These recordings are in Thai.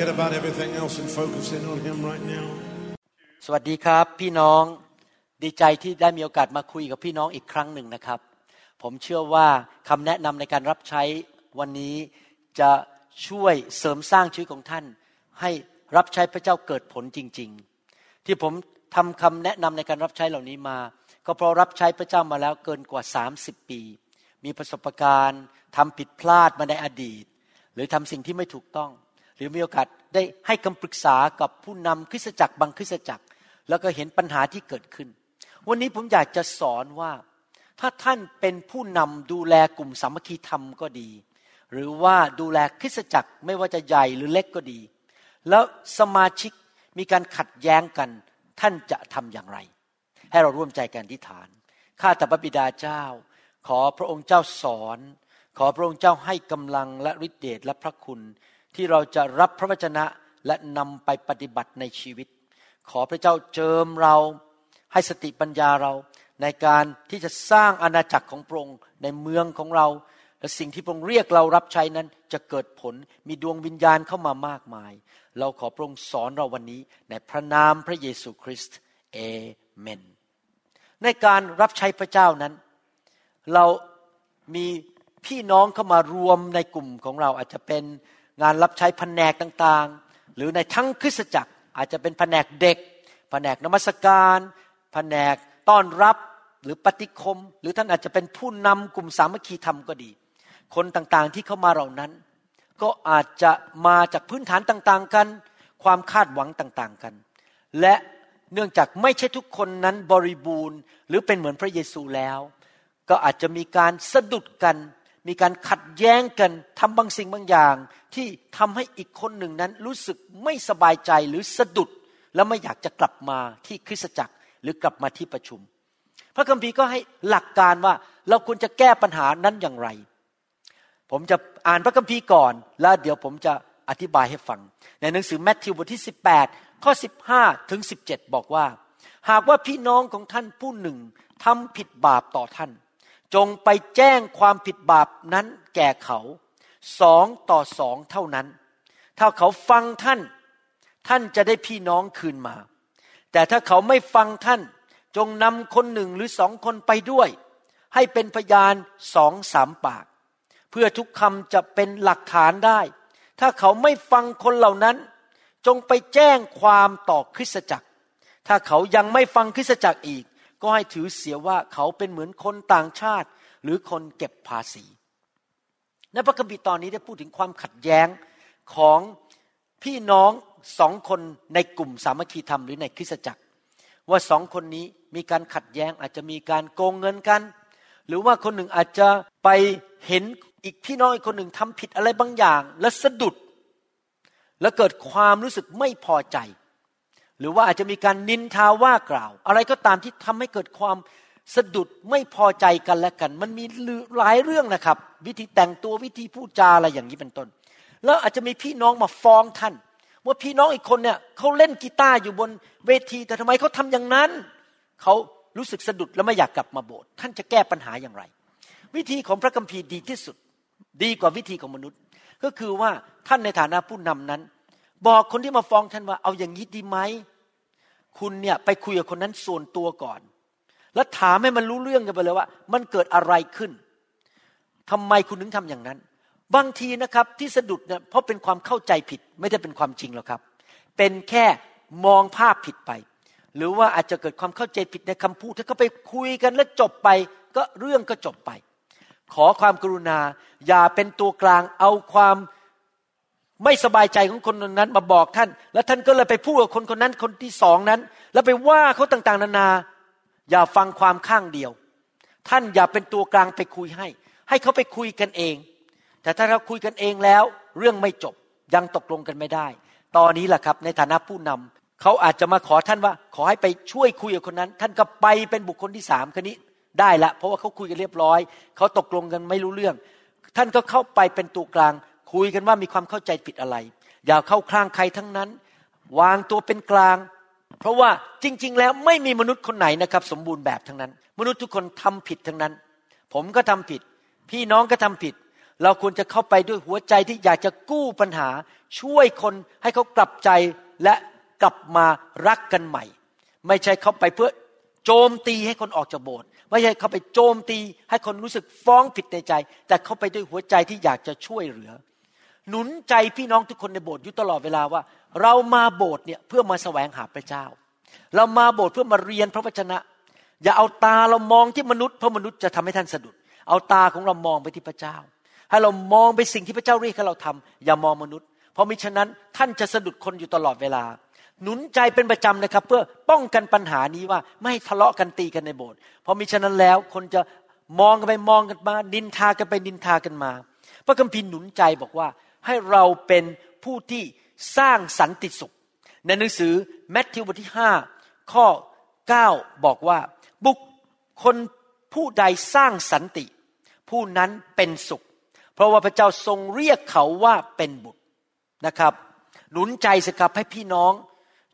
forget about everything else and focus in on Him right now. สวัสดีครับ พี่น้องดีใจที่ได้มีโอกาสมาคุยกับพี่น้องอีกครั้งหนึ่งนะครับ ผมเชื่อว่าคำแนะนำในการรับใช้วันนี้จะช่วยเสริมสร้างชีวิตของท่าน ให้รับใช้พระเจ้าเกิดผลจริง ๆ ที่ผมทำคำแนะนำในการรับใช้เหล่านี้มา ก็เพราะรับใช้พระเจ้ามาแล้วเกินกว่า 30 ปี มีประสบการณ์ทำผิดพลาดมาในอดีต หรือทำสิ่งที่ไม่ถูกต้อง รือมีโอกาสได้ให้คำปรึกษากับผู้นำคริสตจักรบางคริสตจักร แล้วก็เห็นปัญหาที่เกิดขึ้น วันนี้ผมอยากจะสอนว่า ถ้าท่านเป็นผู้นำดูแลกลุ่มสามัคคีธรรมก็ดี หรือว่าดูแลคริสตจักรไม่ว่าจะใหญ่หรือเล็กก็ดี แล้วสมาชิกมีการขัดแย้งกัน ท่านจะทำอย่างไร ให้เราร่วมใจกันอธิษฐานข้าแต่พระบิดาเจ้า ขอพระองค์เจ้าสอน ขอพระองค์เจ้าให้กำลังและฤทธิเดชและพระคุณ ที่เราจะรับพระวจนะและนำไปปฏิบัติในชีวิต ขอพระเจ้าเจิมเราให้สติปัญญาเราในการที่จะสร้างอาณาจักรของพระองค์ในเมืองของเรา และสิ่งที่พระองค์เรียกเรารับใช้นั้นจะเกิดผลมีดวงวิญญาณเข้ามามากมาย เราขอพระองค์สอนเราวันนี้ในพระนามพระเยซูคริสต์เอเมน ในการรับใช้พระเจ้านั้น เรามีพี่น้องเข้ามารวมในกลุ่มของเราอาจจะเป็น งานรับใช้แผนกต่างๆ หรือในทั้งคริสตจักรอาจจะเป็นแผนกเด็ก แผนกนมัสการแผนกต้อนรับหรือปฏิคม หรือท่านอาจจะเป็นผู้นำกลุ่มสามัคคีธรรมก็ดี คนต่างๆที่เข้ามาเหล่านั้น ก็อาจจะมาจากพื้นฐานต่างๆกัน ความคาดหวังต่างๆกัน และเนื่องจากไม่ใช่ทุกคนนั้นบริบูรณ์ หรือเป็นเหมือนพระเยซูแล้ว ก็อาจจะมีการสะดุดกัน มีการขัดแย้งกันทำบางสิ่งบางอย่าง ที่ทำให้อีกคนหนึ่งนั้นรู้สึกไม่สบายใจหรือสะดุด แล้วไม่อยากจะกลับมาที่คริสตจักรหรือกลับมาที่ประชุม พระคัมภีร์ก็ให้หลักการว่าเราควรจะแก้ปัญหานั้นอย่างไร ผมจะอ่านพระคัมภีร์ก่อน แล้วเดี๋ยวผมจะอธิบายให้ฟัง ในหนังสือแมทธิวบทที่ 18 ข้อ 15 ถึง 17 บอกว่า หากว่าพี่น้องของท่านผู้หนึ่งทำผิดบาปต่อท่าน จงไปแจ้งความผิดบาปนั้นแก่เขาสองต่อสองเท่านั้น ถ้าเขาฟังท่าน ท่านจะได้พี่น้องคืนมา แต่ถ้าเขาไม่ฟังท่าน จงนำคนหนึ่งหรือสองคนไปด้วย ให้เป็นพยานสองสามปาก เพื่อทุกคำจะเป็นหลักฐานได้ ถ้าเขาไม่ฟังคนเหล่านั้น จงไปแจ้งความต่อคริสตจักร ถ้าเขายังไม่ฟังคริสตจักรอีก ก็ให้ถือเสียว่าเขาเป็นเหมือนคนต่างชาติ หรือคนเก็บภาษี ในพระคัมภีร์ตอนนี้ได้พูดถึงความขัดแย้งของพี่น้องสองคนในกลุ่มสามัคคีธรรมหรือในคริสตจักร ว่าสองคนนี้มีการขัดแย้งอาจจะมีการโกงเงินกัน หรือว่าคนหนึ่งอาจจะไปเห็นอีกพี่น้องอีกคนหนึ่งทำผิดอะไรบางอย่าง และสะดุด แล้วเกิดความรู้สึกไม่พอใจ หรือว่าอาจจะมีการนินทาว่ากล่าว อะไรก็ตามที่ทำให้เกิดความสะดุดไม่พอใจกันและกัน มันมีหลายเรื่องนะครับ วิธีแต่งตัววิธีพูดจาอะไรอย่างนี้เป็นต้น แล้วอาจจะมีพี่น้องมาฟ้องท่าน ว่าพี่น้องอีกคนเนี่ยเขาเล่นกีตาร์อยู่บนเวที แต่ทำไมเขาทำอย่างนั้นเขารู้สึกสะดุดแล้วไม่อยากกลับมาโบสถ์ท่านจะแก้ปัญหาอย่างไร วิธีของพระคัมภีร์ดีที่สุด ดีกว่าวิธีของมนุษย์ ก็คือว่าท่านในฐานะผู้นำนั้น บอกคนที่มาฟ้องท่านว่าเอาอย่างนี้ดีไหมคุณเนี่ยไปคุยกับคนนั้นส่วนตัวก่อน แล้วถามให้มันรู้เรื่องกันไปเลยว่า มันเกิดอะไรขึ้นทำไมคุณถึงทำอย่างนั้น บางทีนะครับที่สะดุดเนี่ยเพราะเป็นความเข้าใจผิด ไม่ได้เป็นความจริงหรอกครับ เป็นแค่มองภาพผิดไป หรือว่าอาจจะเกิดความเข้าใจผิดในคำพูดถ้าเขาไปคุยกันแล้วจบไป ก็เรื่องก็จบไป ขอความกรุณา อย่าเป็นตัวกลางเอาความ ไม่สบายใจของคนนั้นมาบอกท่าน แล้วท่านก็เลยไปพูดกับคนคนนั้นคนที่สองนั้น แล้วไปว่าเขาต่างๆ นานา อย่าฟังความข้างเดียว ท่านอย่าเป็นตัวกลางไปคุยให้ ให้เขาไปคุยกันเอง แต่ถ้าเราคุยกันเองแล้ว เรื่องไม่จบยังตกลงกันไม่ได้ ตอนนี้แหละครับในฐานะผู้นำเขาอาจจะมาขอท่านว่า ขอให้ไปช่วยคุยกับคนนั้น ท่านก็ไปเป็นบุคคลที่สามคนนี้ได้ละเพราะว่าเขาคุยกันเรียบร้อยเขาตกลงกันไม่รู้เรื่อง ท่านก็เข้าไปเป็นตัวกลาง คุยกันว่ามีความเข้าใจผิดอะไร อย่าเข้าข้างใครทั้งนั้น วางตัวเป็นกลาง เพราะว่าจริง ๆ แล้วไม่มีมนุษย์คนไหนนะครับ สมบูรณ์แบบทั้งนั้น มนุษย์ทุกคนทำผิดทั้งนั้น ผมก็ทำผิด พี่น้องก็ทำผิด เราควรจะเข้าไปด้วยหัวใจที่อยากจะกู้ปัญหา ช่วยคนให้เขากลับใจและกลับมารักกันใหม่ ไม่ใช่เข้าไปเพื่อโจมตีให้คนออกจากโบสถ์ไม่ใช่เข้าไปโจมตีให้คนรู้สึกฟ้องผิดในใจ แต่เข้าไปด้วยหัวใจที่อยากจะช่วยเหลือ หนุนใจพี่น้องทุกคนในโบสถ์อยู่ตลอดเวลาว่า เรามาโบสถ์เนี่ยเพื่อมาแสวงหาพระเจ้า เรามาโบสถ์เพื่อมาเรียนพระวจนะ อย่าเอาตาเรามองที่มนุษย์เพราะมนุษย์จะทำให้ท่านสะดุด เอาตาของเรามองไปที่พระเจ้า ให้เรามองไปสิ่งที่พระเจ้าเรียกให้เราทำอย่ามองมนุษย์ เพราะมิฉะนั้นท่านจะสะดุดคนอยู่ตลอดเวลา หนุนใจเป็นประจำนะครับ เพื่อป้องกันปัญหานี้ว่าไม่ทะเลาะกันตีกันในโบสถ์เพราะมิฉะนั้นแล้วคนจะมองกันไปมองกันมา ดินทากันไปดินทากันมา พระคัมภีร์หนุนใจบอกว่า ให้เราเป็นผู้ที่สร้างสันติสุข ในหนังสือแมทธิวบทที่ห้าข้อ 9 บอกว่า บุคคลผู้ใดสร้างสันติ ผู้นั้นเป็นสุข เพราะว่าพระเจ้าทรงเรียกเขาว่าเป็นบุตรนะครับ หนุนใจสิครับให้พี่น้อง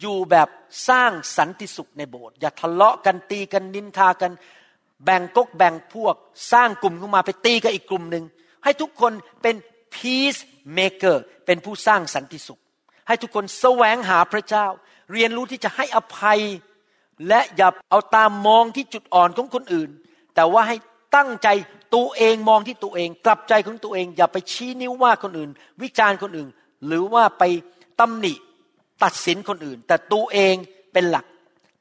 อยู่แบบสร้างสันติสุขในโบสถ์อย่าทะเลาะกันตีกันนินทากัน แบ่งกกแบ่งพวก สร้างกลุ่มขึ้นมาไปตีกันอีกกลุ่มหนึ่งให้ทุกคนเป็น peace maker เป็นผู้สร้างสันติสุข ให้ทุกคนแสวงหาพระเจ้า เรียนรู้ที่จะให้อภัย และอย่าเอาตามมองที่จุดอ่อนของคนอื่น แต่ว่าให้ตั้งใจตัวเองมองที่ตัวเอง กลับใจของตัวเอง อย่าไปชี้นิ้วว่าคนอื่น วิจารณ์คนอื่น หรือว่าไปตำหนิตัดสินคนอื่น แต่ตัวเองเป็นหลัก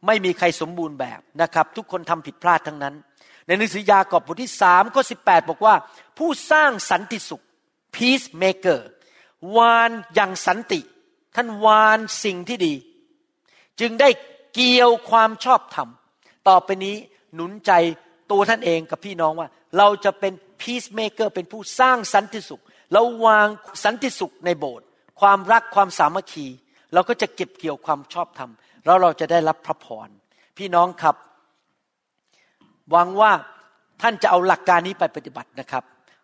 ไม่มีใครสมบูรณ์แบบนะครับ ทุกคนทำผิดพลาดทั้งนั้น ในหนังสือยากอบบทที่สามข้อสิบแปดบอกว่า ผู้สร้างสันติสุข peacemaker วานอย่างสันติ ท่านวานสิ่งที่ดี จึงได้เกี่ยวความชอบธรรม ต่อไปนี้หนุนใจตัวท่านเองกับพี่น้องว่า เราจะเป็น peacemaker เป็นผู้สร้างสันติสุขเราวางสันติสุขในโบสถ์ความรักความสามัคคี เราก็จะเก็บเกี่ยวความชอบธรรม แล้วเราจะได้รับพระพรพี่น้องครับหวังว่าท่านจะเอาหลักการนี้ไปปฏิบัตินะครับ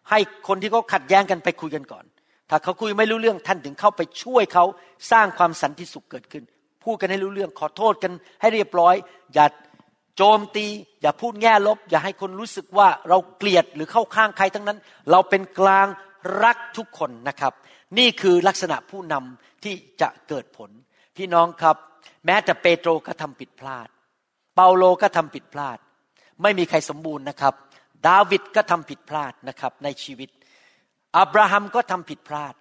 ให้คนที่เขาขัดแย้งกันไปคุยกันก่อน ถ้าเขาคุยไม่รู้เรื่องท่านถึงเข้าไปช่วยเขาสร้างความสันติสุขเกิดขึ้น พูดกันให้รู้เรื่องขอโทษกันให้เรียบร้อย อย่าโจมตี อย่าพูดแง่ลบ อย่าให้คนรู้สึกว่าเราเกลียดหรือเข้าข้างใครทั้งนั้น เราเป็นกลางรักทุกคนนะครับ นี่คือลักษณะผู้นำที่จะเกิดผล พี่น้องครับ แม้แต่เปโตรก็ทำผิดพลาด เปาโลก็ทำผิดพลาด ไม่มีใครสมบูรณ์นะครับ ดาวิดก็ทำผิดพลาดนะครับในชีวิต อับราฮัมก็ทำผิดพลาด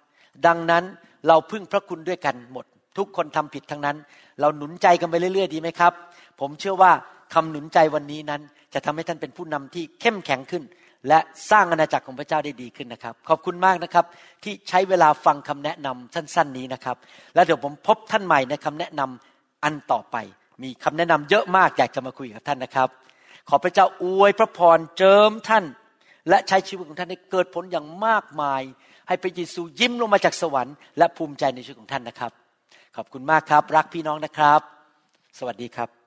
ดังนั้นเราพึ่งพระคุณด้วยกันหมด ทุกคนทำผิดทั้งนั้น เราหนุนใจกันไปเรื่อย ๆ ดีไหมครับ ผมเชื่อว่าคำหนุนใจวันนี้นั้น จะทำให้ท่านเป็นผู้นำที่เข้มแข็งขึ้น และสร้างอาณาจักรของพระเจ้าได้ดีขึ้นนะครับ ขอบคุณมากนะครับ ที่ใช้เวลาฟังคำแนะนำสั้น ๆ นี้นะครับ แล้วเดี๋ยวผมพบท่านใหม่ในคำแนะนำอันต่อไป มีคำแนะนำเยอะมากอยากจะมาคุยกับท่านนะครับ ขอพระเจ้าอวยพระพรเจิมท่าน และใช้ชีวิตของท่านให้เกิดผลอย่างมากมาย ให้พระเยซูยิ้มลงมาจากสวรรค์และภูมิใจในชีวิตของท่านนะครับ ขอบคุณมากครับ รักพี่น้องนะครับ สวัสดีครับ